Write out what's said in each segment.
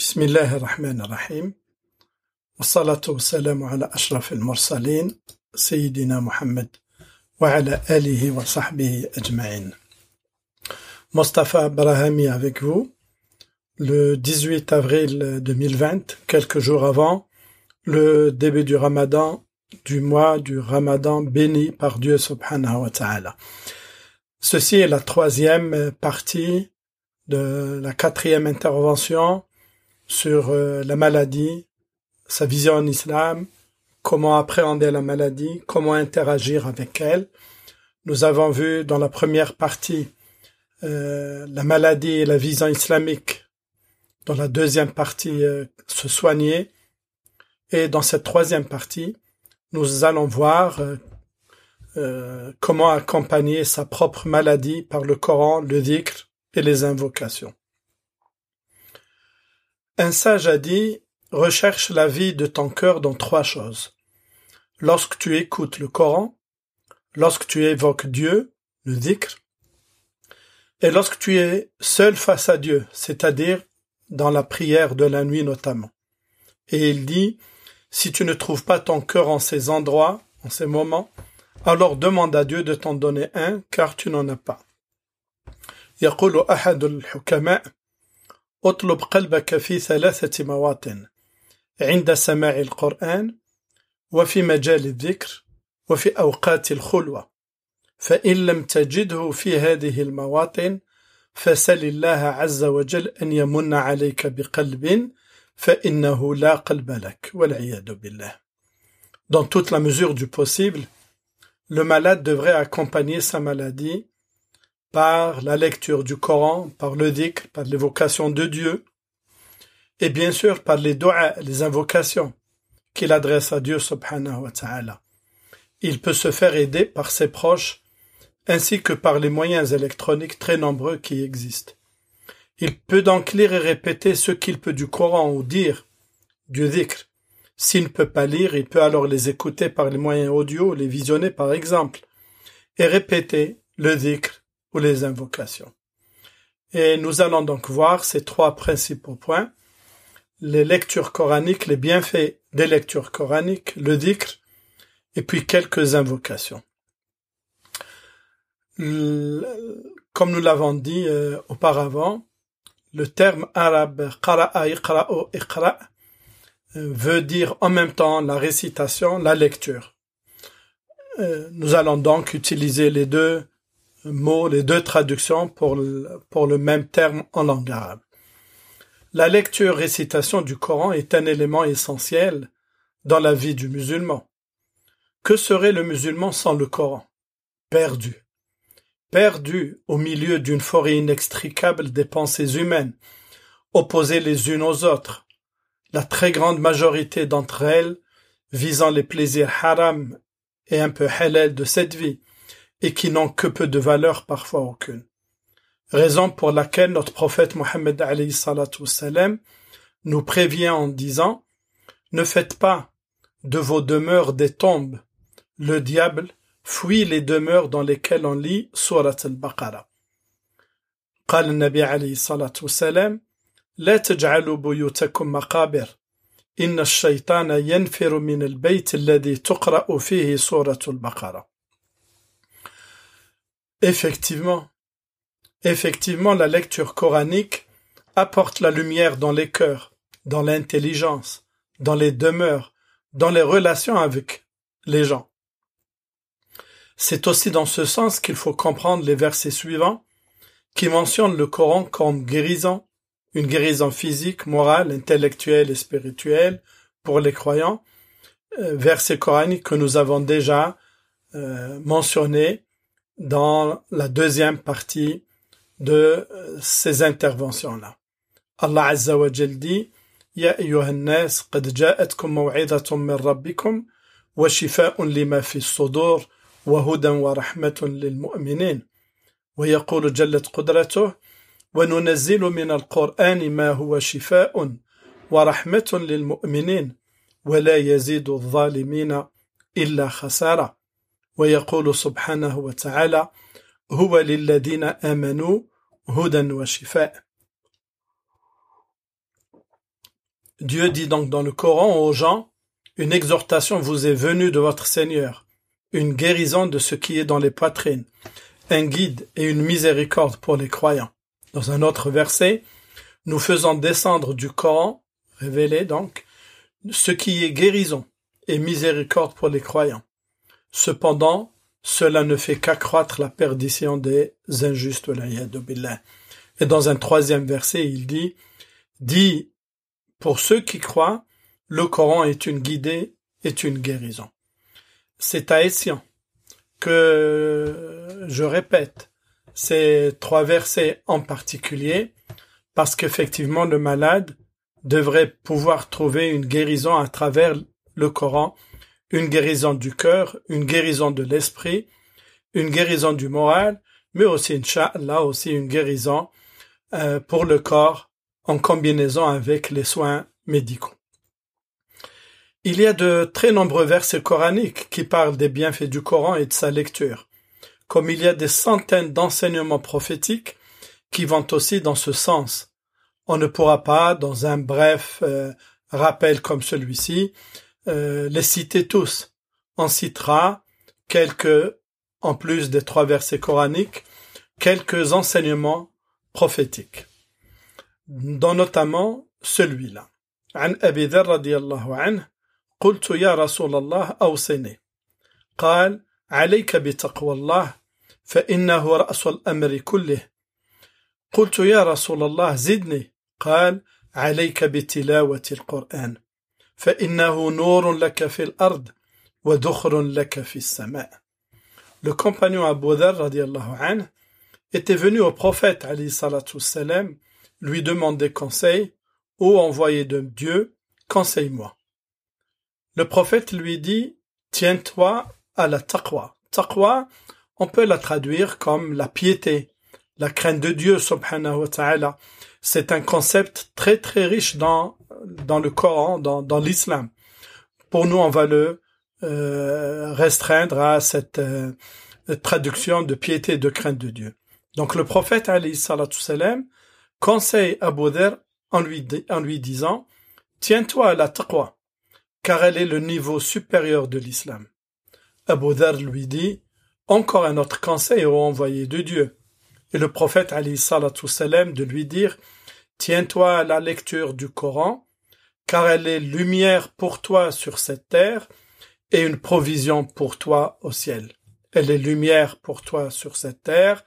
بسم الله الرحمن الرحيم والصلاة والسلام على أشرف المرسلين سيدنا محمد وعلى آله وصحبه أجمعين Mostafa Brahami avec vous le 18 avril 2020, quelques jours avant le début du ramadan, du mois du ramadan béni par Dieu subhanahu wa ta'ala. Ceci est la troisième partie de la quatrième intervention sur euh, la maladie, sa vision en islam, comment appréhender la maladie, comment interagir avec elle. Nous avons vu dans la première partie euh, la maladie et la vision islamique, dans la deuxième partie euh, se soigner, et dans cette troisième partie, nous allons voir comment accompagner sa propre maladie par le Coran, le dhikr et les invocations. Un sage a dit Recherche la vie de ton cœur dans trois choses. Lorsque tu écoutes le Coran, lorsque tu évoques Dieu, le dhikr, et lorsque tu es seul face à Dieu, c'est-à-dire dans la prière de la nuit notamment. Et il dit, si tu ne trouves pas ton cœur en ces endroits, en ces moments, alors demande à Dieu de t'en donner un, car tu n'en as pas. يقول أحد الحكماء اطلب قلبك في ثلاثة مواطن عند سماع القرآن وفي مجال الذكر وفي أوقات الخلوة. فإن لم تجده في هذه المواطن فسل الله عز وجل أن يمن عليك بقلب فإنه لا قلب لك والعياذ بالله. Dans toute la mesure du possible, le malade devrait accompagner sa maladie par la lecture du Coran, par le dhikr, par l'évocation de Dieu, et bien sûr par les doigts, les invocations qu'il adresse à Dieu subhanahu wa ta'ala. Il peut se faire aider par ses proches ainsi que par les moyens électroniques très nombreux qui existent. Il peut donc lire et répéter ce qu'il peut du Coran ou dire du dhikr. S'il ne peut pas lire, il peut alors les écouter par les moyens audio, les visionner par exemple, et répéter le dhikr les invocations. Et nous allons donc voir ces trois principaux points. Les lectures coraniques, les bienfaits des lectures coraniques, le dhikr, et puis quelques invocations. Comme nous l'avons dit euh, auparavant, le terme arabe qara'a iqra'u iqra' euh, veut dire en même temps la récitation, la lecture. Euh, nous allons donc utiliser les deux mots, les deux traductions pour le, pour le même terme en langue arabe. La lecture-récitation du Coran est un élément essentiel dans la vie du musulman. Que serait le musulman sans le Coran? Perdu. Perdu au milieu d'une forêt inextricable des pensées humaines, opposées les unes aux autres, la très grande majorité d'entre elles visant les plaisirs haram et un peu halal de cette vie, et qui n'ont que peu de valeur, parfois aucune. Raison pour laquelle notre prophète Mohammed nous prévient en disant Ne faites pas de vos demeures des tombes. Le diable fuit les demeures dans lesquelles on lit Surat al-Baqarah. قال النبي عليه الصلاة والسلام لا تجعلوا بيوتكم مقابر إن الشيطان ينفر من البيت الذي تقرأ فيه سورة البقرة Effectivement, effectivement, la lecture coranique apporte la lumière dans les cœurs, dans l'intelligence, dans les demeures, dans les relations avec les gens. C'est aussi dans ce sens qu'il faut comprendre les versets suivants qui mentionnent le Coran comme guérison, une guérison physique, morale, intellectuelle et spirituelle pour les croyants, euh, versets coraniques que nous avons déjà euh, mentionnés dans la deuxième partie de ces interventions-là. Allah Azza wa Jal dit يا أيها الناس قد جاءتكم موعظة من ربكم وشفاء لما في الصدور وهدى ورحمة للمؤمنين ويقول جلت قدرته وننزل من القرآن ما هو شفاء ورحمة للمؤمنين ولا يزيد الظالمين إلا خسارة ويقول سبحانه وتعالى هو للذين آمنوا هدى وشفاء Dieu dit donc dans le Coran aux gens, une exhortation vous est venue de votre Seigneur, une guérison de ce qui est dans les poitrines, un guide et une miséricorde pour les croyants. Dans un autre verset, nous faisons descendre du Coran, révélé donc, ce qui est guérison et miséricorde pour les croyants. Cependant, cela ne fait qu'accroître la perdition des injustes. Et dans un troisième verset, il dit, dit, pour ceux qui croient, le Coran est une guidée, est une guérison. C'est à Essian que je répète ces trois versets en particulier, parce qu'effectivement le malade devrait pouvoir trouver une guérison à travers le Coran, une guérison du cœur, une guérison de l'esprit, une guérison du moral, mais aussi, là aussi une guérison euh, pour le corps en combinaison avec les soins médicaux. Il y a de très nombreux versets coraniques qui parlent des bienfaits du Coran et de sa lecture, comme il y a des centaines d'enseignements prophétiques qui vont aussi dans ce sens. On ne pourra pas, dans un bref euh, rappel comme celui-ci, euh, les citer tous. On citera quelques, en plus des trois versets coraniques, quelques enseignements prophétiques, dont notamment celui-là. عن أبي ذر رضي الله عنه قلت يا رسول الله أوصني قال عليك بتقوى الله فإنه رأس الأمر كله قلت يا رسول الله زدني قال عليك بتلاوة القرآن فإنه نور لك في الأرض ودخر لك في السماء Le compagnon Abu Dhar radiallahu anh, était venu au prophète Ali salam lui demander conseil, ô envoyé de Dieu, conseille-moi. Le prophète lui dit, tiens-toi à la taqwa. Taqwa, on peut la traduire comme la piété, la crainte de Dieu subhanahu wa ta'ala. C'est un concept très très riche dans dans le Coran, dans, dans l'islam. Pour nous, on va le euh, restreindre à cette euh, traduction de piété et de crainte de Dieu. Donc le prophète Ali salam conseille à Dharr en lui, en lui disant Tiens-toi à la taqwa, car elle est le niveau supérieur de l'islam. Abu Dharr lui dit Encore un autre conseil au envoyé de Dieu. Et le prophète Ali salam de lui dire Tiens-toi à la lecture du Coran, car elle est lumière pour toi sur cette terre et une provision pour toi au ciel. Elle est lumière pour toi sur cette terre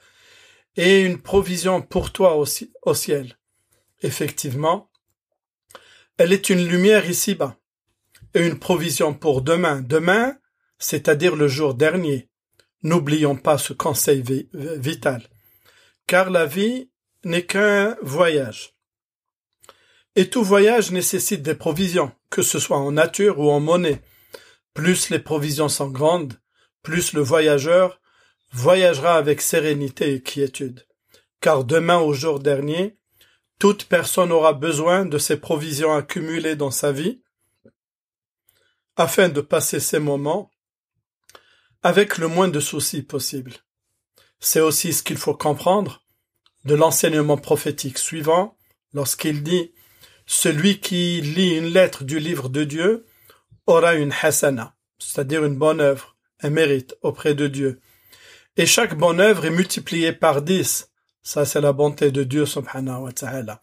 et une provision pour toi aussi au ciel. Effectivement, elle est une lumière ici-bas et une provision pour demain. Demain, c'est-à-dire le jour dernier. N'oublions pas ce conseil vital, car la vie n'est qu'un voyage. Et tout voyage nécessite des provisions, que ce soit en nature ou en monnaie. Plus les provisions sont grandes, plus le voyageur voyagera avec sérénité et quiétude. Car demain au jour dernier, toute personne aura besoin de ces provisions accumulées dans sa vie afin de passer ces moments avec le moins de soucis possible. C'est aussi ce qu'il faut comprendre de l'enseignement prophétique suivant lorsqu'il dit celui qui lit une lettre du livre de Dieu aura une hasana, c'est-à-dire une bonne œuvre, un mérite auprès de Dieu. Et chaque bonne œuvre est multipliée par dix. Ça, c'est la bonté de Dieu, subhanahu wa ta'ala.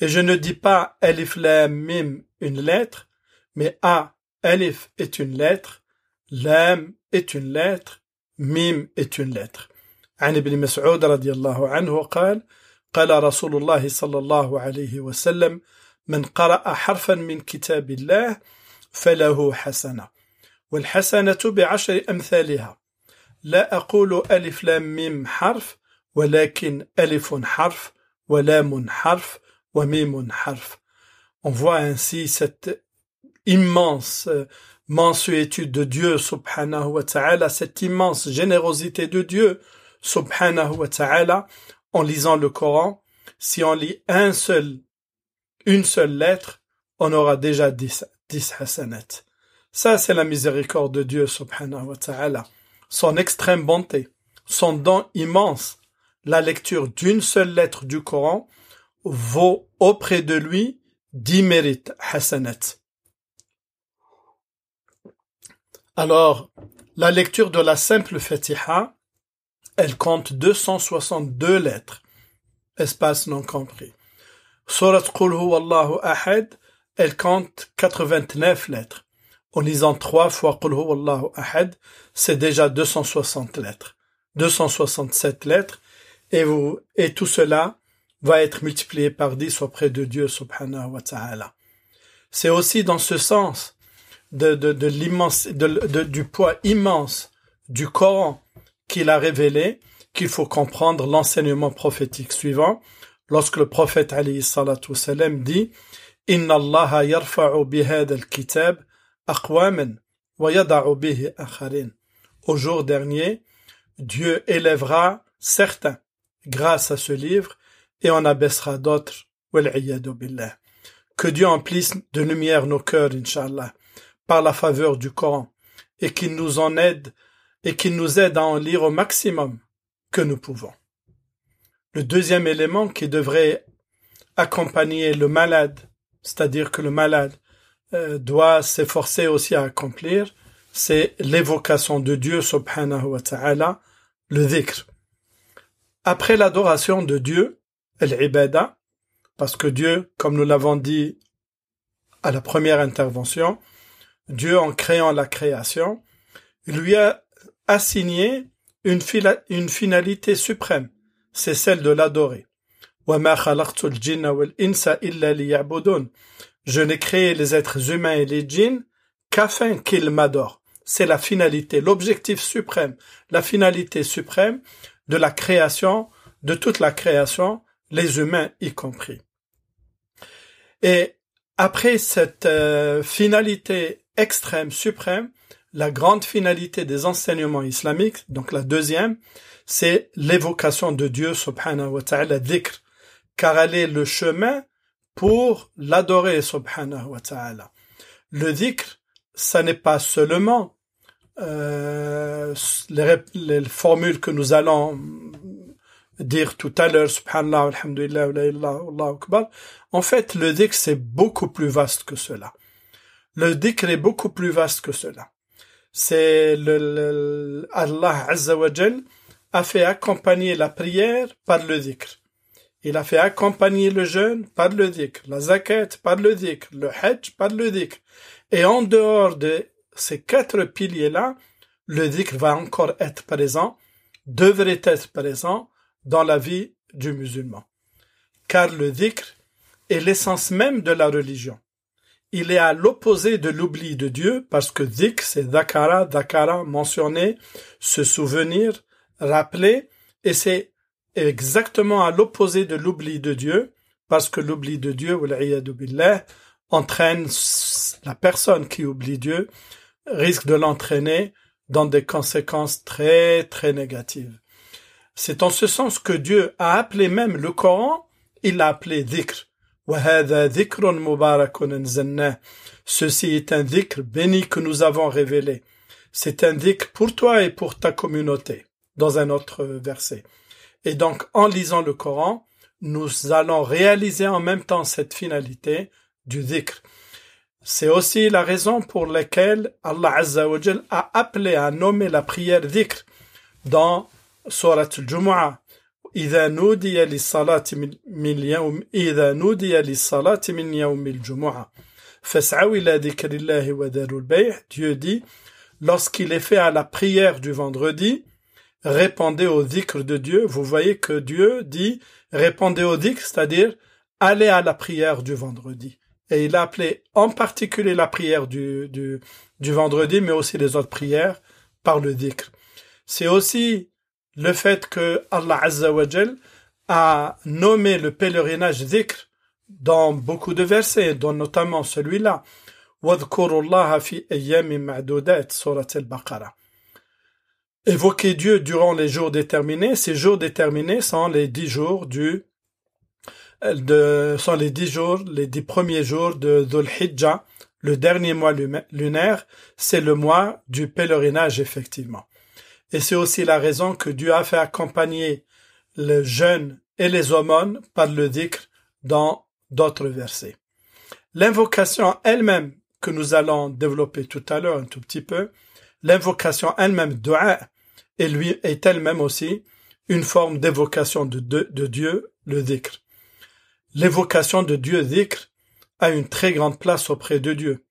Et je ne dis pas Alif Lam Mim, une lettre, mais A, Alif est une lettre, Lam est une lettre, Mim est une lettre. عن ابن مسعود رضي الله عنه قال قال رسول الله صلى الله عليه وسلم من قرأ حرفا من كتاب الله فله حسنة والحسنة بعشر أمثالها لا أقول ألف لام ميم حرف ولكن ألف حرف ولام حرف وميم حرف On voit ainsi cette immense mansuétude de Dieu subhanahu wa ta'ala, cette immense générosité de Dieu subhanahu wa ta'ala en lisant le Coran. Si on lit un seul une seule lettre, on aura déjà dix, dix. Ça, c'est la miséricorde de Dieu, subhanahu wa ta'ala. Son extrême bonté, son don immense. La lecture d'une seule lettre du Coran vaut auprès de lui dix mérites hasanat. Alors, la lecture de la simple Fatiha, elle compte 262 lettres, espace non compris. Surat Qul Allahu Ahad, elle compte 89 lettres. En lisant trois fois Qul Allahu Ahad, c'est déjà 260 lettres. 267 lettres, et vous, et tout cela va être multiplié par 10 auprès de Dieu subhanahu wa ta'ala. C'est aussi dans ce sens de, de, de l'immense, de, du poids immense du Coran qu'il a révélé qu'il faut comprendre l'enseignement prophétique suivant lorsque le prophète alayhi salatu salam dit Inna Allah yarfa'u bihad al-kitab aqwaman wa yada'u bihi. Au jour dernier, Dieu élèvera certains grâce à ce livre et on abaissera d'autres. Que Dieu emplisse de lumière nos cœurs, Inch'Allah, par la faveur du Coran, et qu'il nous en aide, et qu'il nous aide à en lire au maximum que nous pouvons. Le deuxième élément qui devrait accompagner le malade, c'est-à-dire que le malade euh, doit s'efforcer aussi à accomplir, c'est l'évocation de Dieu subhanahu wa ta'ala, le dhikr. Après l'adoration de Dieu, l'ibada, parce que Dieu, comme nous l'avons dit à la première intervention, Dieu en créant la création, lui a assigné une, une finalité suprême, c'est celle de l'adorer. Je n'ai créé les êtres humains et les djinns qu'afin qu'ils m'adorent. C'est la finalité, l'objectif suprême, la finalité suprême de la création, de toute la création, les humains y compris. Et après cette euh, finalité extrême, suprême, la grande finalité des enseignements islamiques, donc la deuxième, c'est l'évocation de Dieu subhanahu wa ta'ala, dhikr, car elle est le chemin pour l'adorer subhanahu wa ta'ala. Le dhikr, ça n'est pas seulement euh, les, les, formules que nous allons dire tout à l'heure, subhanallah, alhamdulillah, Allah akbar. En fait, le dhikr, c'est beaucoup plus vaste que cela. Le dhikr est beaucoup plus vaste que cela. C'est le, le, Allah Azza a fait accompagner la prière par le dhikr. Il a fait accompagner le jeûne par le dhikr, la zakat par le dhikr, le hajj par le dhikr. Et en dehors de ces quatre piliers-là, le dhikr va encore être présent, devrait être présent dans la vie du musulman. Car le dhikr est l'essence même de la religion. Il est à l'opposé de l'oubli de Dieu parce que dhikr c'est dhakara, dhakara, mentionner, se souvenir, rappeler, et c'est exactement à l'opposé de l'oubli de Dieu parce que l'oubli de Dieu, billah, entraîne la personne qui oublie Dieu, risque de l'entraîner dans des conséquences très très négatives. C'est en ce sens que Dieu a appelé même le Coran, il l'a appelé dhikr. Ceci est un dhikr béni que nous avons révélé. C'est un dhikr pour toi et pour ta communauté. Dans un autre verset. Et donc, en lisant le Coran, nous allons réaliser en même temps cette finalité du dhikr. C'est aussi la raison pour laquelle Allah Azza a appelé à nommer la prière dhikr dans Surat al-Jumu'ah إذا نودي للصلاة من يوم إذا نودي للصلاة من يوم الجمعة فاسعوا إلى ذكر الله وذروا البيع Dieu dit lorsqu'il est fait à la prière du vendredi répondez au dhikr de Dieu vous voyez que Dieu dit répondez au dhikr c'est-à-dire allez à la prière du vendredi et il a appelé en particulier la prière du, du, du vendredi mais aussi les autres prières par le dhikr c'est aussi le fait que Allah Azza a nommé le pèlerinage dhikr dans beaucoup de versets, dont notamment celui-là. Évoquer Dieu durant les jours déterminés, ces jours déterminés sont les dix jours du sont les dix jours, les dix premiers jours de Dhul Hijjah, le dernier mois lunaire, c'est le mois du pèlerinage effectivement. Et c'est aussi la raison que Dieu a fait accompagner le jeûne et les aumônes par le dhikr dans d'autres versets. L'invocation elle-même, que nous allons développer tout à l'heure un tout petit peu, l'invocation elle-même, dua, et lui est elle-même aussi une forme d'évocation de, Dieu, le dhikr. L'évocation de Dieu, dhikr, a une très grande place auprès de Dieu,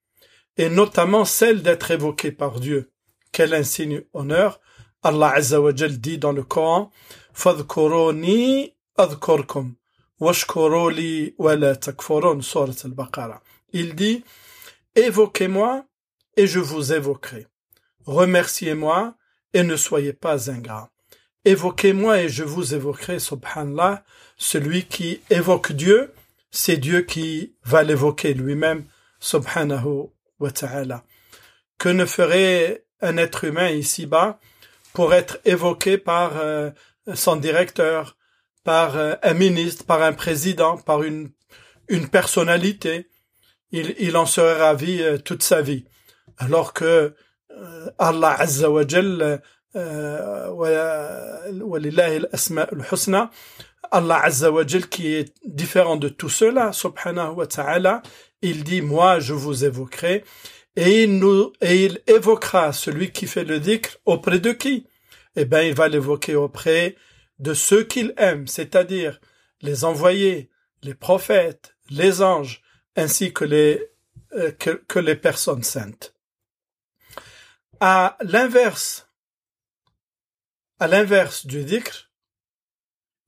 et notamment celle d'être évoqué par Dieu. Quel insigne honneur Allah Azza wa dit dans le Coran la takfurun al-Baqarah. Il dit Évoquez-moi et je vous évoquerai. Remerciez-moi et ne soyez pas ingrats. Évoquez-moi et je vous évoquerai, subhanallah, celui qui évoque Dieu, c'est Dieu qui va l'évoquer lui-même, subhanahu wa ta'ala. Que ne ferait un être humain ici-bas pour être évoqué par euh, son directeur, par euh, un ministre, par un président, par une, une personnalité il, il en serait ravi euh, toute sa vie. Alors que Allah Azza wa Jal Allah Azza qui est différent de tout cela, subhanahu wa ta'ala, il dit, moi je vous évoquerai, et il, évoquera celui qui fait le dhikr auprès de qui? Eh bien, il va l'évoquer auprès de ceux qu'il aime, c'est-à-dire les envoyés, les prophètes, les anges, ainsi que les, euh, que, que les personnes saintes. À l'inverse, à l'inverse du dhikr,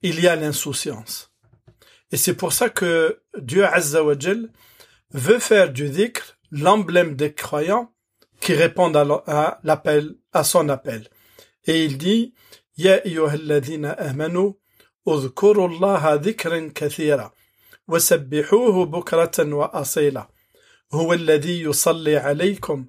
il y a l'insouciance. Et c'est pour ça que Dieu Azza wa veut faire du dhikr l'emblème des croyants qui répondent à l'appel, à son appel. Et il dit, Ya ayyuhalladhina amanu, اذكروا الله ذكرا كثيرا وسبحوه بكرة وأصيلا هو الذي يصلي عليكم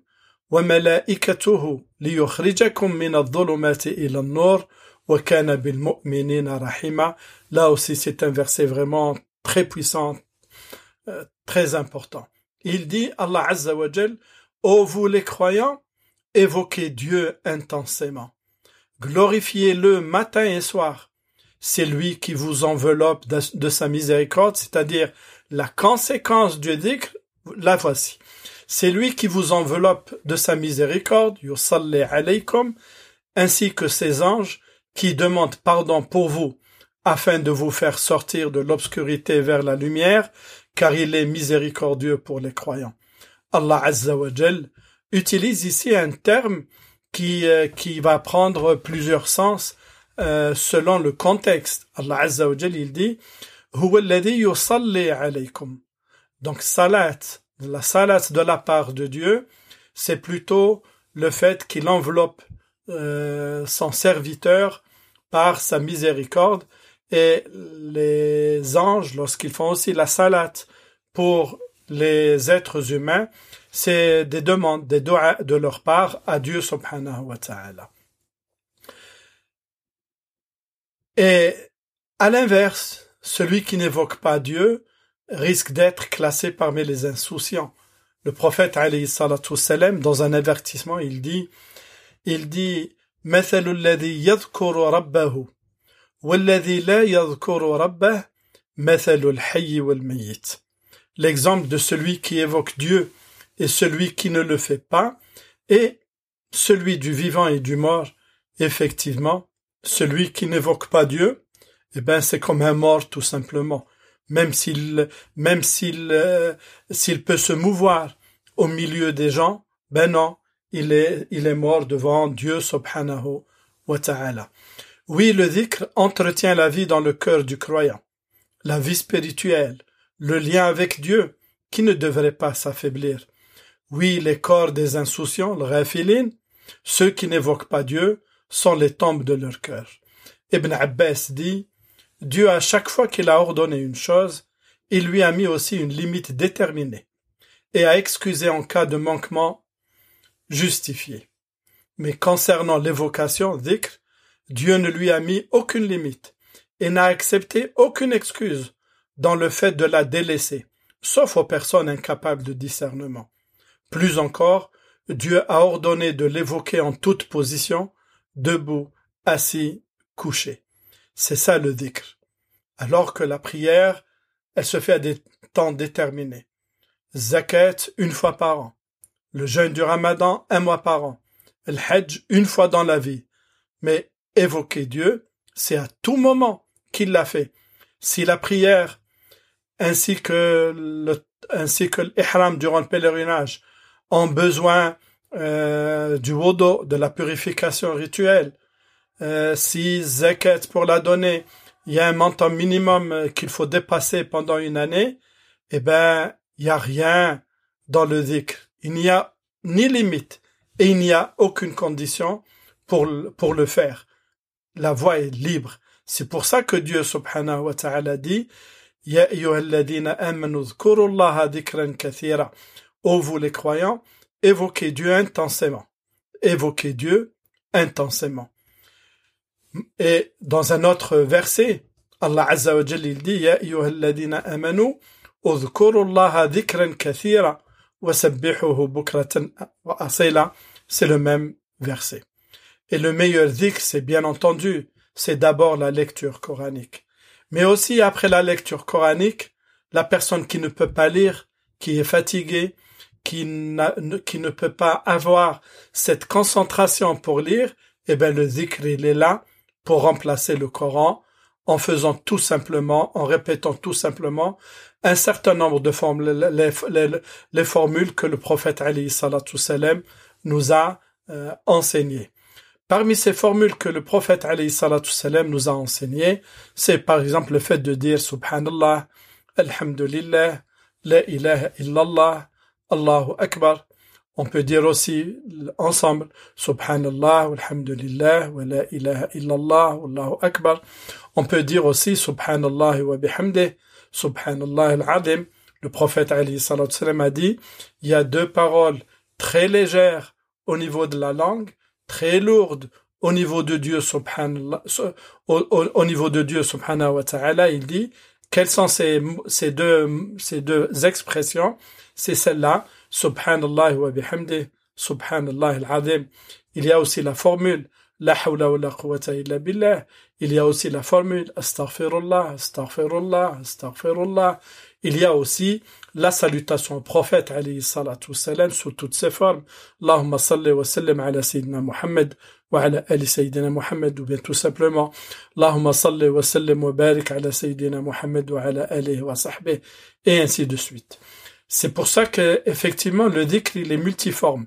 وملائكته ليخرجكم من الظلمات إلى النور وكان بالمؤمنين رحيما Là aussi c'est un verset vraiment très puissant, euh, très important. Il dit, Allah Azza Ô vous les croyants, évoquez Dieu intensément. Glorifiez-le matin et soir. C'est lui qui vous enveloppe de, sa miséricorde, c'est-à-dire la conséquence du dhikr, la voici. C'est lui qui vous enveloppe de sa miséricorde, yusalli alaykum, ainsi que ses anges qui demandent pardon pour vous afin de vous faire sortir de l'obscurité vers la lumière car il est miséricordieux pour les croyants. Allah Azza wa utilise ici un terme qui, euh, qui va prendre plusieurs sens euh, selon le contexte. Allah Azza wa il dit alaykum. Donc salat, la salat de la part de Dieu, c'est plutôt le fait qu'il enveloppe euh, son serviteur par sa miséricorde et les anges, lorsqu'ils font aussi la salat pour les êtres humains, c'est des demandes, des doigts de leur part à Dieu subhanahu wa ta'ala. Et à l'inverse, celui qui n'évoque pas Dieu risque d'être classé parmi les insouciants. Le prophète alayhi salatu salam, dans un avertissement, il dit, il dit, مثل الذي يذكر ربه والذي لا يذكر ربه مثل الحي والميت l'exemple de celui qui évoque Dieu et celui qui ne le fait pas, et celui du vivant et du mort, effectivement, celui qui n'évoque pas Dieu, eh ben c'est comme un mort tout simplement. Même s'il, même s'il, euh, s'il peut se mouvoir au milieu des gens, ben non, il est, il est mort devant Dieu subhanahu wa ta'ala. Oui, le dhikr entretient la vie dans le cœur du croyant, la vie spirituelle, le lien avec Dieu, qui ne devrait pas s'affaiblir. Oui, les corps des insouciants, le rafilin, ceux qui n'évoquent pas Dieu, sont les tombes de leur cœur. Ibn Abbas dit, Dieu à chaque fois qu'il a ordonné une chose, il lui a mis aussi une limite déterminée, et a excusé en cas de manquement justifié. Mais concernant l'évocation, dhikr, Dieu ne lui a mis aucune limite, et n'a accepté aucune excuse dans le fait de la délaisser, sauf aux personnes incapables de discernement. Plus encore, Dieu a ordonné de l'évoquer en toute position, debout, assis, couché. C'est ça le dhikr. Alors que la prière, elle se fait à des temps déterminés. zakat une fois par an, le jeûne du ramadan un mois par an, le hajj une fois dans la vie. Mais évoquer Dieu, c'est à tout moment qu'il l'a fait. Si la prière ainsi que le, ainsi que l'ihram durant le pèlerinage ont besoin euh, du wudu, de la purification rituelle, euh, si zakat pour la donner, il y a un montant minimum euh, qu'il faut dépasser pendant une année, eh ben, il n'y a rien dans le dhikr. Il n'y a ni limite et il n'y a aucune condition pour, pour le faire. La voie est libre. C'est pour ça que Dieu subhanahu wa ta'ala dit Ya amanu dhikran kathira. Ô vous les croyants, évoquez Dieu intensément. Évoquez Dieu intensément. Et dans un autre verset, Allah Azza wa Jalla dit Ya ayyuhalladhina amanu udhkuru Allah dhikran kathira wa sabbihuhu bukratan wa asila. C'est le même verset. Et le meilleur dhikr, c'est bien entendu, c'est d'abord la lecture coranique. Mais aussi après la lecture coranique, la personne qui ne peut pas lire, qui est fatiguée, qui, ne peut pas avoir cette concentration pour lire, eh bien le dhikr il est là pour remplacer le Coran en faisant tout simplement, en répétant tout simplement un certain nombre de formules, les, formules que le prophète Ali salam nous a euh, enseignées. Parmi ces formules que le prophète salam nous a enseignées, c'est par exemple le fait de dire Subhanallah, Alhamdulillah, La ilaha illallah, Allahu Akbar, on peut dire aussi ensemble Subhanallah, Alhamdulillah, wa la ilaha illallah, Allahu Akbar. On peut dire aussi Subhanallah wa bihamdih, Subhanallah al-Adim. Le prophète sallam a dit, il y a deux paroles très légères au niveau de la langue, très lourdes au niveau de Dieu subhanallah, au, au, niveau de Dieu subhanahu wa ta'ala, il dit, quelles sont ces, ces deux, ces deux expressions? C'est celle-là, Subhanallah wa bihamdih, Subhanallah al-Azim. Il y a aussi la formule La hawla wa la quwwata illa billah. Il y a aussi la formule Astaghfirullah, Astaghfirullah, Astaghfirullah. Il y a aussi la salutation au prophète alayhi salatu salam sous toutes ses formes. Allahumma salli wa sallim ala Sayyidina Muhammad wa ala ali Sayyidina Muhammad ou bien tout simplement Allahumma salli wa sallim wa barik ala Sayyidina Muhammad wa ala alihi wa sahbihi et ainsi de suite. C'est pour ça que effectivement le dhikr il est multiforme.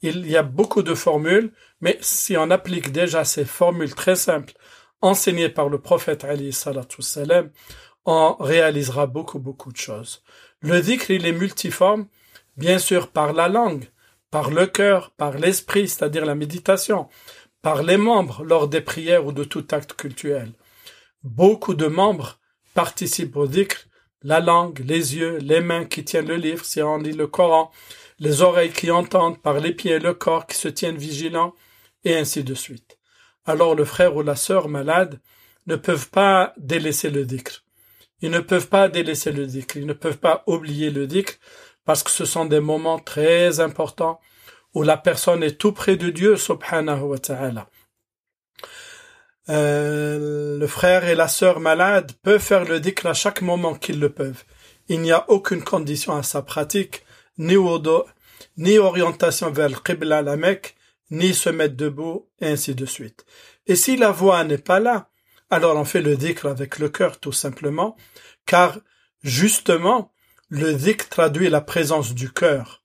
Il y a beaucoup de formules, mais si on applique déjà ces formules très simples enseignées par le prophète Ali salam, on réalisera beaucoup beaucoup de choses. Le dhikr il est multiforme, bien sûr par la langue, par le cœur, par l'esprit, c'est-à-dire la méditation, par les membres lors des prières ou de tout acte cultuel. Beaucoup de membres participent au dhikr la langue, les yeux, les mains qui tiennent le livre si on lit le Coran, les oreilles qui entendent, par les pieds et le corps qui se tiennent vigilants, et ainsi de suite. Alors le frère ou la sœur malade ne peuvent pas délaisser le dhikr. Ils ne peuvent pas délaisser le dhikr, ils ne peuvent pas oublier le dhikr, parce que ce sont des moments très importants où la personne est tout près de Dieu, subhanahu wa ta'ala. Euh, le frère et la sœur malades peuvent faire le dhikr à chaque moment qu'ils le peuvent. Il n'y a aucune condition à sa pratique, ni wudu, ni orientation vers le Qibla, la Mecque, ni se mettre debout, et ainsi de suite. Et si la voix n'est pas là, alors on fait le dhikr avec le cœur tout simplement, car justement, le dhikr traduit la présence du cœur.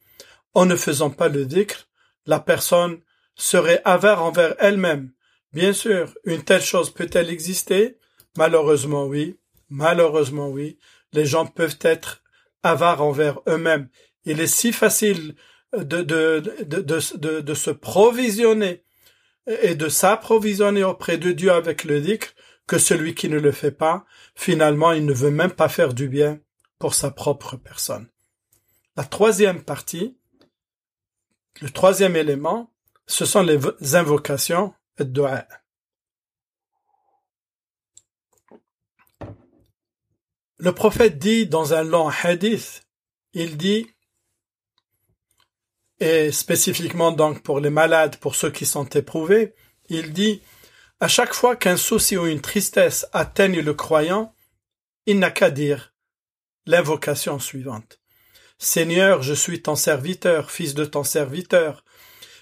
En ne faisant pas le dhikr, la personne serait avare envers elle-même, Bien sûr, une telle chose peut-elle exister? Malheureusement oui, malheureusement oui. Les gens peuvent être avares envers eux-mêmes. Il est si facile de, de, de, de, se provisionner et de s'approvisionner auprès de Dieu avec le dhikr que celui qui ne le fait pas, finalement, il ne veut même pas faire du bien pour sa propre personne. La troisième partie, le troisième élément, ce sont les invocations le prophète dit dans un long hadith, il dit, et spécifiquement donc pour les malades, pour ceux qui sont éprouvés, il dit, à chaque fois qu'un souci ou une tristesse atteigne le croyant, il n'a qu'à dire l'invocation suivante. Seigneur, je suis ton serviteur, fils de ton serviteur,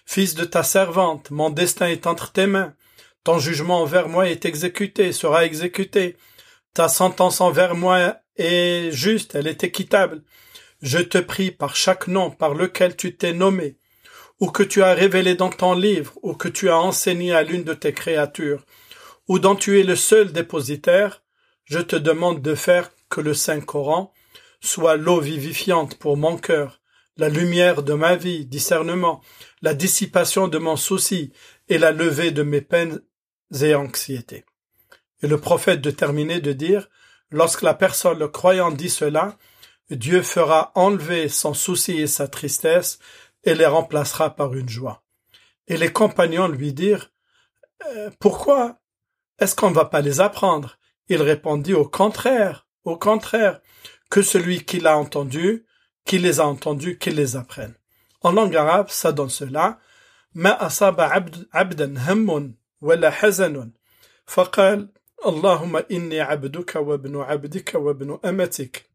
fils de ta servante, mon destin est entre tes mains. Ton jugement envers moi est exécuté, sera exécuté. Ta sentence envers moi est juste, elle est équitable. Je te prie par chaque nom par lequel tu t'es nommé, ou que tu as révélé dans ton livre, ou que tu as enseigné à l'une de tes créatures, ou dont tu es le seul dépositaire, je te demande de faire que le Saint Coran soit l'eau vivifiante pour mon cœur, la lumière de ma vie, discernement, la dissipation de mon souci et la levée de mes peines et anxiétés. Et le prophète de terminer de dire, lorsque la personne le croyant dit cela, Dieu fera enlever son souci et sa tristesse et les remplacera par une joie. Et les compagnons lui dirent, euh, pourquoi est-ce qu'on ne va pas les apprendre? Il répondit au contraire, au contraire, que celui qui l'a entendu, qui les a entendus, qu'il les apprenne. En langue arabe, ça donne cela. ما أصاب عبد عبدا هم ولا حزن فقال اللهم إني عبدك وابن عبدك وابن أمتك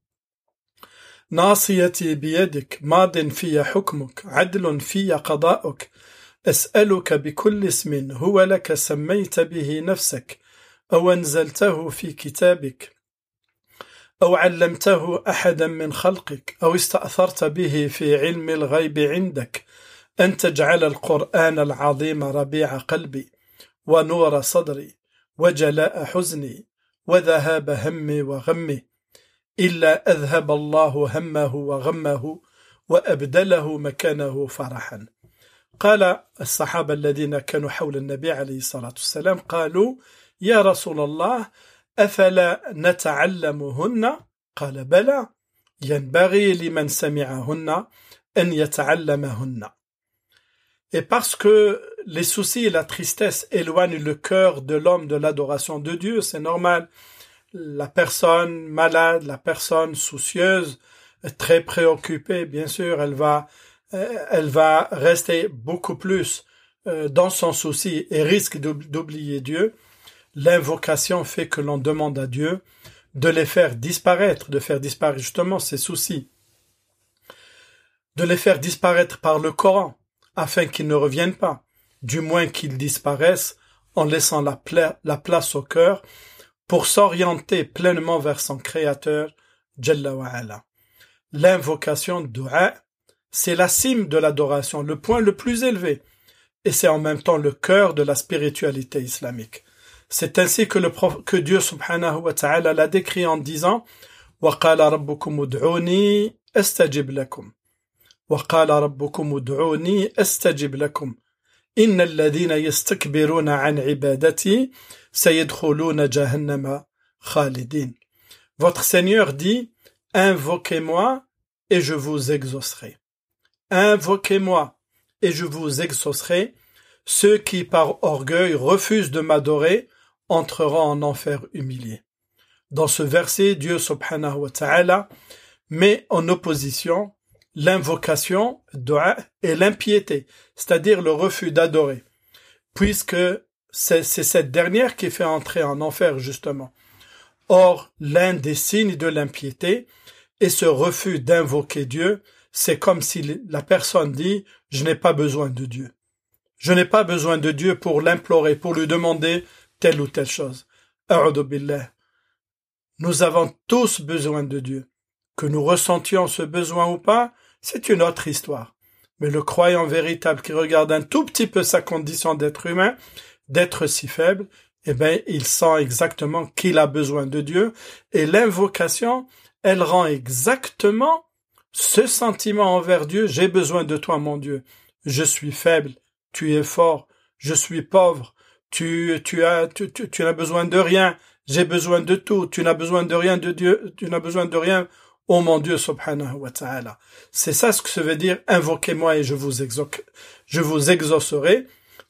ناصيتي بيدك ماض في حكمك عدل في قضاؤك. أسألك بكل اسم هو لك سميت به نفسك أو أنزلته في كتابك أو علمته أحدا من خلقك أو استأثرت به في علم الغيب عندك. أن تجعل القرآن العظيم ربيع قلبي ونور صدري وجلاء حزني وذهاب همي وغمي. إلا أذهب الله همه وغمه وأبدله مكانه فرحا قال الصحابة الذين كانوا حول النبي عليه الصلاة والسلام قالوا يا رسول الله أفلا نتعلمهن قال بلى ينبغي لمن سمعهن أن يتعلمهن Et parce que les soucis et la tristesse éloignent le cœur de l'homme de l'adoration de Dieu, c'est normal. La personne malade, la personne soucieuse, très préoccupée, bien sûr, elle va, elle va rester beaucoup plus euh, dans son souci et risque d'oublier Dieu. L'invocation fait que l'on demande à Dieu de les faire disparaître, de faire disparaître justement ces soucis, de les faire disparaître par le Coran, afin qu'ils ne reviennent pas, du moins qu'ils disparaissent en laissant la, la place au cœur pour s'orienter pleinement vers son Créateur, Jalla wa'ala. L'invocation dua, c'est la cime de l'adoration, le point le plus élevé, et c'est en même temps le cœur de la spiritualité islamique. C'est ainsi que, le que Dieu subhanahu wa ta'ala l'a décrit en disant وَقَالَ رَبُّكُمُ ادْعُونِي أَسْتَجِبْ لَكُمْ وَقَالَ رَبُّكُمُ ادْعُونِي أَسْتَجِبْ لَكُمْ إِنَّ الَّذِينَ يَسْتَكْبِرُونَ عَنْ عِبَادَتِي jahannama khalidin. Votre Seigneur dit, invoquez-moi et je vous exaucerai. Invoquez-moi et je vous exaucerai. Ceux qui par orgueil refusent de m'adorer entreront en enfer humilié. Dans ce verset, Dieu subhanahu wa ta'ala met en opposition l'invocation, dua et l'impiété, c'est-à-dire le refus d'adorer, puisque c'est cette dernière qui fait entrer en enfer, justement. Or, l'un des signes de l'impiété est ce refus d'invoquer Dieu, c'est comme si la personne dit, je n'ai pas besoin de Dieu. Je n'ai pas besoin de Dieu pour l'implorer, pour lui demander telle ou telle chose. Nous avons tous besoin de Dieu. Que nous ressentions ce besoin ou pas, c'est une autre histoire. Mais le croyant véritable qui regarde un tout petit peu sa condition d'être humain, d'être si faible, eh bien, il sent exactement qu'il a besoin de Dieu. Et l'invocation, elle rend exactement ce sentiment envers Dieu. J'ai besoin de toi, mon Dieu. Je suis faible. Tu es fort. Je suis pauvre tu, tu as, tu, tu, n'as besoin de rien. J'ai besoin de tout. Tu n'as besoin de rien de Dieu. Tu n'as besoin de rien. Oh mon Dieu, subhanahu wa ta'ala. C'est ça ce que ça veut dire, invoquez-moi et je vous, je vous exaucerai.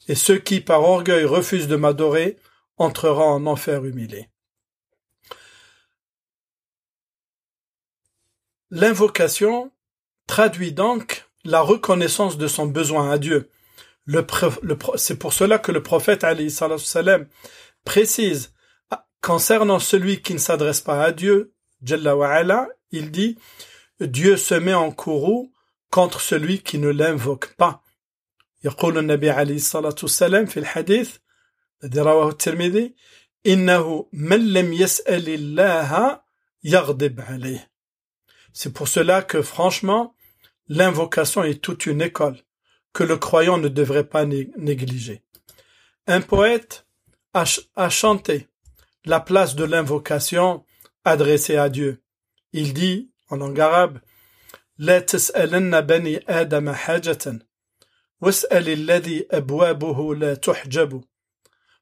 Et ceux qui, par orgueil, refusent de m'adorer, entreront en enfer humilié. L'invocation traduit donc la reconnaissance de son besoin à Dieu. C'est pour cela que le prophète salam précise concernant celui qui ne s'adresse pas à Dieu, Jalla il dit Dieu se met en courroux contre celui qui ne l'invoque pas. يقول النبي عليه الصلاة والسلام في الحديث الذي رواه الترمذي إنه من لم يسأل الله يغضب عليه C'est pour cela que franchement, l'invocation est toute une école que le croyant ne devrait pas négliger. Un poète a, a chanté la place de l'invocation adressée à Dieu. Il dit en langue arabe لا تسألن بني آدم حاجة واسأل الذي أبوابه لا تحجب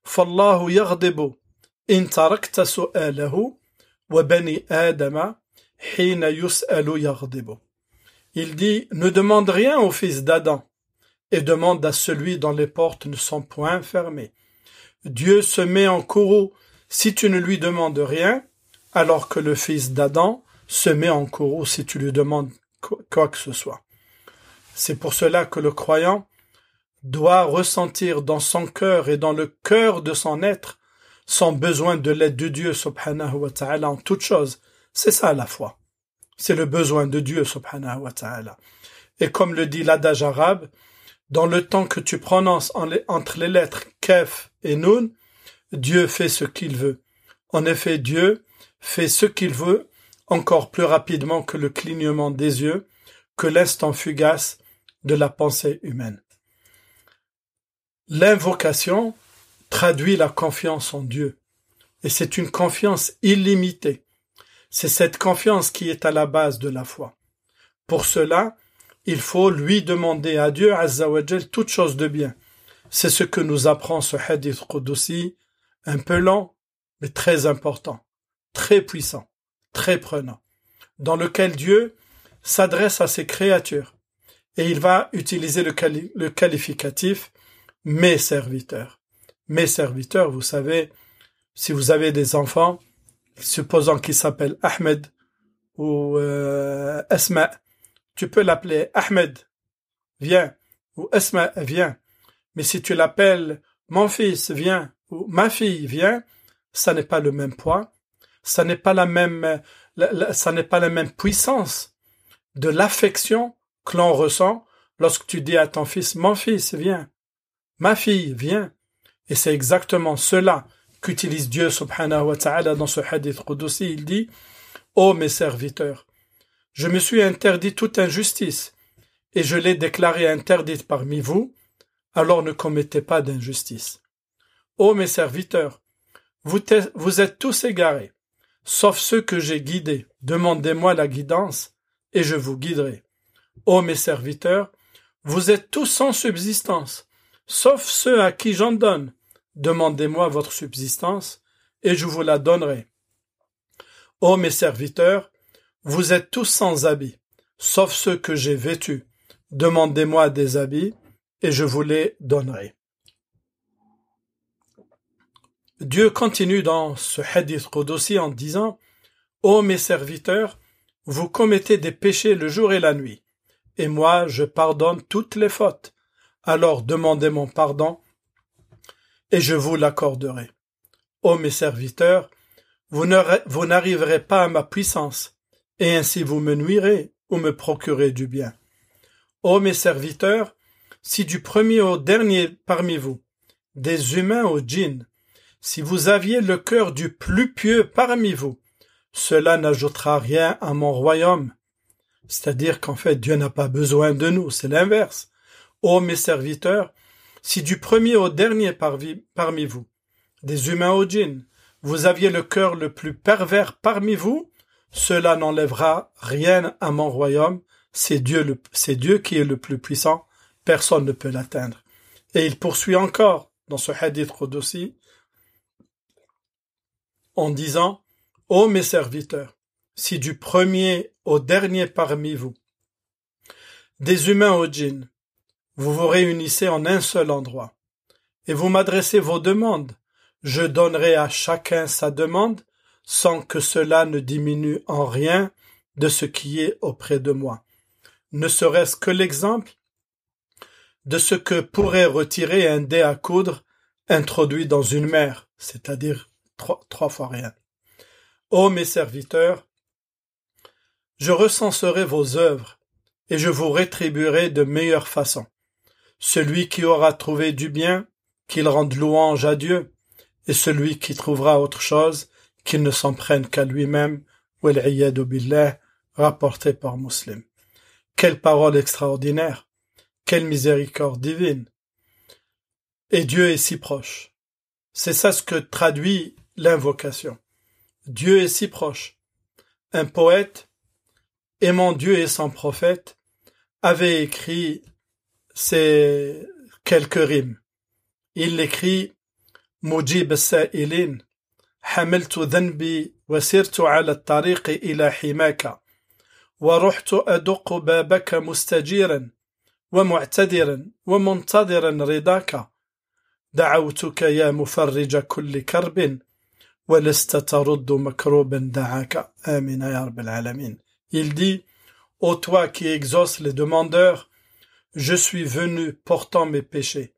فالله يغضب إن تركت سؤاله وبني آدم حين يسأل يغضب Il dit Ne demande rien au fils d'Adam et demande à celui dont les portes ne sont point fermées. Dieu se met en courroux si tu ne lui demandes rien, alors que le fils d'Adam se met en courroux si tu lui demandes quoi que ce soit. C'est pour cela que le croyant doit ressentir dans son cœur et dans le cœur de son être son besoin de l'aide de Dieu subhanahu wa ta'ala en toute chose. C'est ça la foi. C'est le besoin de Dieu subhanahu wa ta'ala. Et comme le dit l'adage arabe, dans le temps que tu prononces entre les lettres kef et nun, Dieu fait ce qu'il veut. En effet, Dieu fait ce qu'il veut encore plus rapidement que le clignement des yeux, que l'instant fugace de la pensée humaine. L'invocation traduit la confiance en Dieu, et c'est une confiance illimitée. C'est cette confiance qui est à la base de la foi. Pour cela, il faut lui demander à Dieu Azzawajal toute chose de bien. C'est ce que nous apprend ce hadith Qudsi, un peu lent, mais très important, très puissant, très prenant, dans lequel Dieu s'adresse à ses créatures, et il va utiliser le, qualificatif mes serviteurs. Mes serviteurs, vous savez, si vous avez des enfants, supposons qu'ils s'appellent Ahmed ou euh, Asma, tu peux l'appeler Ahmed, viens, ou Asma, viens. Mais si tu l'appelles mon fils, viens, ou ma fille, viens, ça n'est pas le même poids, ça n'est pas la même, ça n'est pas la même puissance de l'affection l'on ressent lorsque tu dis à ton fils, mon fils, viens, ma fille, viens. Et c'est exactement cela qu'utilise Dieu subhanahu wa ta'ala dans ce hadith Qudsi. Il dit, Ô mes serviteurs, je me suis interdit toute injustice, et je l'ai déclarée interdite parmi vous, alors ne commettez pas d'injustice. Ô mes serviteurs, vous êtes tous égarés, sauf ceux que j'ai guidés. Demandez-moi la guidance, et je vous guiderai. Ô mes serviteurs, vous êtes tous sans subsistance, sauf ceux à qui j'en donne. Demandez-moi votre subsistance, et je vous la donnerai. Ô mes serviteurs, vous êtes tous sans habits, sauf ceux que j'ai vêtus. Demandez-moi des habits, et je vous les donnerai. Dieu continue dans ce hadith Qudsi en disant Ô mes serviteurs, vous commettez des péchés le jour et la nuit, et moi je pardonne toutes les fautes. Alors demandez mon pardon, et je vous l'accorderai. Ô mes serviteurs, vous n'arriverez pas à ma puissance, et ainsi vous me nuirez ou me procurez du bien. Ô mes serviteurs, si du premier au dernier parmi vous, des humains aux djinns, si vous aviez le cœur du plus pieux parmi vous, cela n'ajoutera rien à mon royaume. C'est-à-dire qu'en fait Dieu n'a pas besoin de nous, c'est l'inverse. Ô mes serviteurs, si du premier au dernier parmi vous, des humains aux djinns, vous aviez le cœur le plus pervers parmi vous, cela n'enlèvera rien à mon royaume, c'est Dieu, Dieu qui est le plus puissant, personne ne peut l'atteindre. Et il poursuit encore dans ce hadith aussi en disant Ô mes serviteurs, si du premier au dernier parmi vous, des humains aux djinns, vous vous réunissez en un seul endroit, et vous m'adressez vos demandes, je donnerai à chacun sa demande, sans que cela ne diminue en rien de ce qui est auprès de moi. Ne serait-ce que l'exemple de ce que pourrait retirer un dé à coudre introduit dans une mer, c'est-à-dire trois, fois rien. Ô mes serviteurs, Je recenserai vos œuvres, et je vous rétribuerai de meilleure façon. Celui qui aura trouvé du bien, qu'il rende louange à Dieu, et celui qui trouvera autre chose, qu'il ne s'en prenne qu'à lui-même, billah, rapporté par Muslim. Quelle parole extraordinaire! Quelle miséricorde divine! Et Dieu est si proche. C'est ça ce que traduit l'invocation. Dieu est si proche. Un poète, aimant Dieu et son prophète, avait écrit ces quelques rimes. Il écrit مجيب السائلين حملت ذنبي وسرت على الطريق إلى حماك ورحت أدق بابك مستجيرا ومعتذرا ومنتظرا رضاك دعوتك يا مفرج كل كرب ولست ترد مكروبا دعاك آمين يا رب العالمين Il dit Ô toi qui exauces les demandeurs, je suis venu portant mes péchés.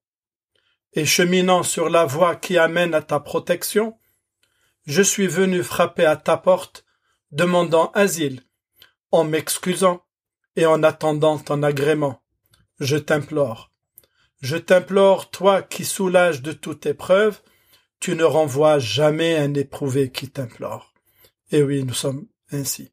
Et cheminant sur la voie qui amène à ta protection, je suis venu frapper à ta porte, demandant asile, en m'excusant et en attendant ton agrément. Je t'implore. Je t'implore, toi qui soulages de toute épreuve, tu ne renvoies jamais un éprouvé qui t'implore. Et oui, nous sommes ainsi.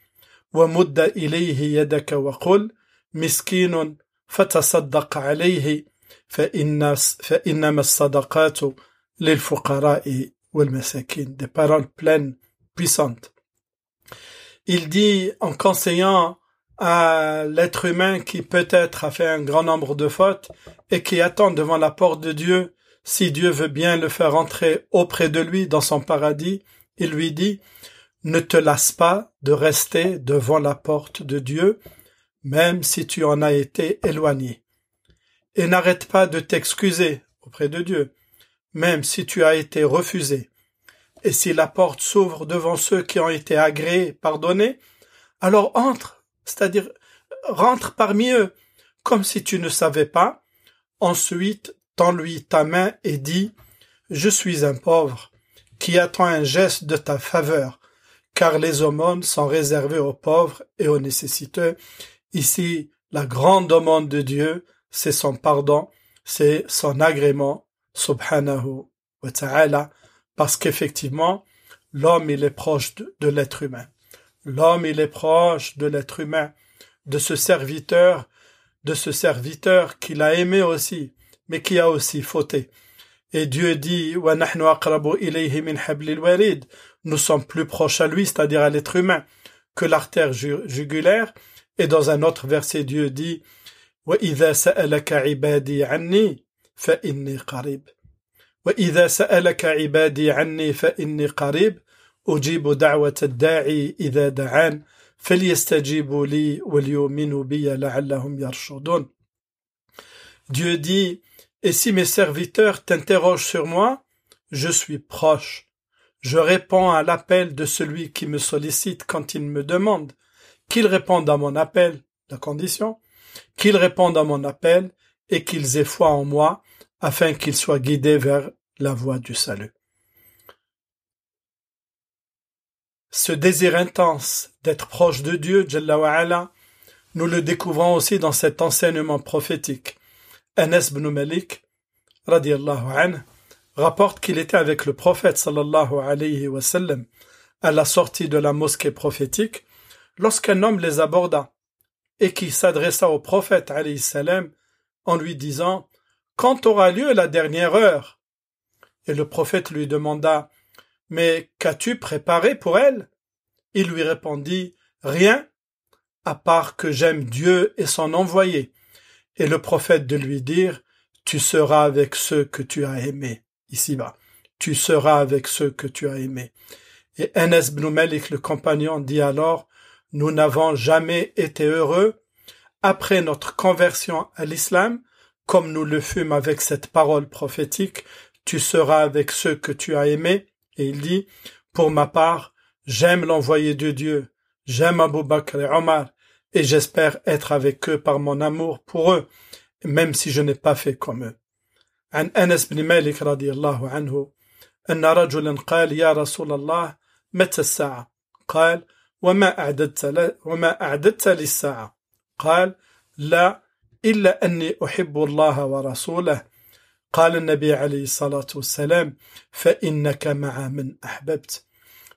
ومد إليه يدك وقل مسكين فتصدق عليه فإن فإنما الصدقات للفقراء والمساكين des paroles pleines puissantes il dit en conseillant à l'être humain qui peut-être a fait un grand nombre de fautes et qui attend devant la porte de Dieu si Dieu veut bien le faire entrer auprès de lui dans son paradis, il lui dit ne te lasse pas de rester devant la porte de Dieu même si tu en as été éloigné. Et n'arrête pas de t'excuser auprès de Dieu, même si tu as été refusé. Et si la porte s'ouvre devant ceux qui ont été agréés, pardonnés, alors entre, c'est-à-dire rentre parmi eux, comme si tu ne savais pas. Ensuite, tends-lui ta main et dis, je suis un pauvre, qui attend un geste de ta faveur, car les aumônes sont réservées aux pauvres et aux nécessiteux, Ici, la grande demande de Dieu, c'est son pardon, c'est son agrément, subhanahu wa ta'ala, parce qu'effectivement, l'homme, il est proche de, l'être humain. L'homme, il est proche de l'être humain, de ce serviteur, de ce serviteur qu'il a aimé aussi, mais qui a aussi fauté. Et Dieu dit, nous sommes plus proches à lui, c'est-à-dire à, l'être humain, que l'artère jugulaire, et dans un autre verset, Dieu dit وَإِذَا سَأَلَكَ عِبَادِي عَنِّي فَإِنِّي قَرِيبٌ وَإِذَا سَأَلَكَ عِبَادِي عَنِّي فَإِنِّي قَرِيبٌ أُجِيبُ دَعْوَةَ الدَّاعِي إِذَا دَعَانِ فَلْيَسْتَجِيبُوا لِي وَلْيُؤْمِنُوا بِي لَعَلَّهُمْ يَرْشُدُونَ Dieu dit Et si mes serviteurs t'interrogent sur moi, je suis proche. Je réponds à l'appel de celui qui me sollicite quand il me demande qu'ils répondent à mon appel, la condition, qu'ils répondent à mon appel et qu'ils aient foi en moi, afin qu'ils soient guidés vers la voie du salut. Ce désir intense d'être proche de Dieu, nous le découvrons aussi dans cet enseignement prophétique. Anas ibn Malik, radiallahu rapporte qu'il était avec le prophète sallallahu alayhi wa à la sortie de la mosquée prophétique lorsqu'un homme les aborda et qui s'adressa au prophète salam en lui disant Quand aura lieu la dernière heure? Et le prophète lui demanda Mais qu'as-tu préparé pour elle? Il lui répondit Rien, à part que j'aime Dieu et son envoyé. Et le prophète de lui dire Tu seras avec ceux que tu as aimés. Ici-bas. Tu seras avec ceux que tu as aimés. Et Enes le compagnon, dit alors nous n'avons jamais été heureux après notre conversion à l'islam, comme nous le fûmes avec cette parole prophétique, tu seras avec ceux que tu as aimés. Et il dit, pour ma part, j'aime l'envoyé de Dieu, j'aime Abu Bakr et Omar, et j'espère être avec eux par mon amour pour eux, même si je n'ai pas fait comme eux. عن أنس بن مالك رضي الله عنه أن رجلا قال يا رسول الله متى الساعة؟ قال وما أعددت, وما أعددت للساعة. قال لا إلا أني أحب الله ورسوله. قال النبي عليه الصلاة والسلام فإنك مع من أحببت.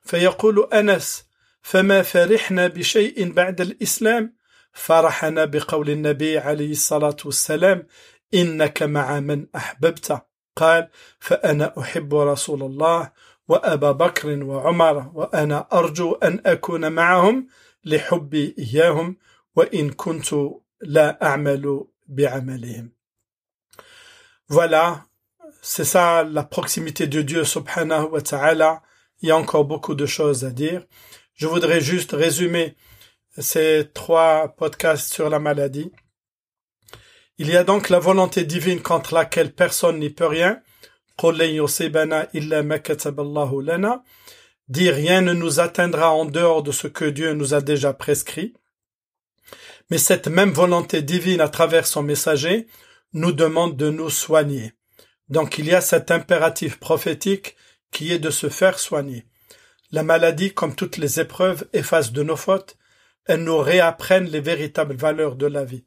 فيقول أنس فما فرحنا بشيء بعد الإسلام؟ فرحنا بقول النبي عليه الصلاة والسلام إنك مع من أحببت قال فأنا أحب رسول الله وأبا بكر وعمر وأنا أرجو أن أكون معهم لحبي إياهم وإن كنت لا أعمل بعملهم Voilà, c'est ça la proximité de Dieu subhanahu wa ta'ala. Il y a encore beaucoup de choses à dire. Je voudrais juste résumer ces trois podcasts sur la maladie. Il y a donc la volonté divine contre laquelle personne n'y peut rien. Dit rien ne nous atteindra en dehors de ce que Dieu nous a déjà prescrit. Mais cette même volonté divine à travers son messager nous demande de nous soigner. Donc il y a cet impératif prophétique qui est de se faire soigner. La maladie, comme toutes les épreuves, efface de nos fautes, elles nous réapprennent les véritables valeurs de la vie.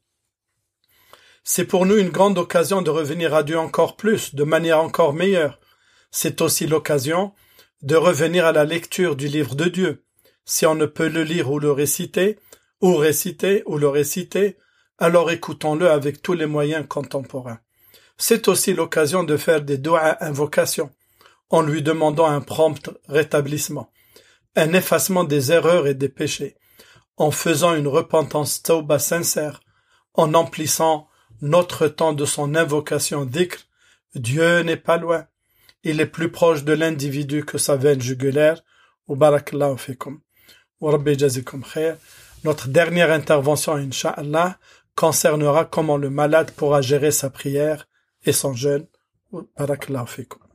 C'est pour nous une grande occasion de revenir à Dieu encore plus, de manière encore meilleure. C'est aussi l'occasion de revenir à la lecture du livre de Dieu. Si on ne peut le lire ou le réciter, ou réciter ou le réciter, alors écoutons-le avec tous les moyens contemporains. C'est aussi l'occasion de faire des doigts invocations, en lui demandant un prompt rétablissement, un effacement des erreurs et des péchés, en faisant une repentance tauba sincère, en emplissant notre temps de son invocation dhikr, Dieu n'est pas loin. Il est plus proche de l'individu que sa veine jugulaire. Ou barakallahu fikum. Notre dernière intervention, concernera comment le malade pourra gérer sa prière et son jeûne. Barakallahu fikum.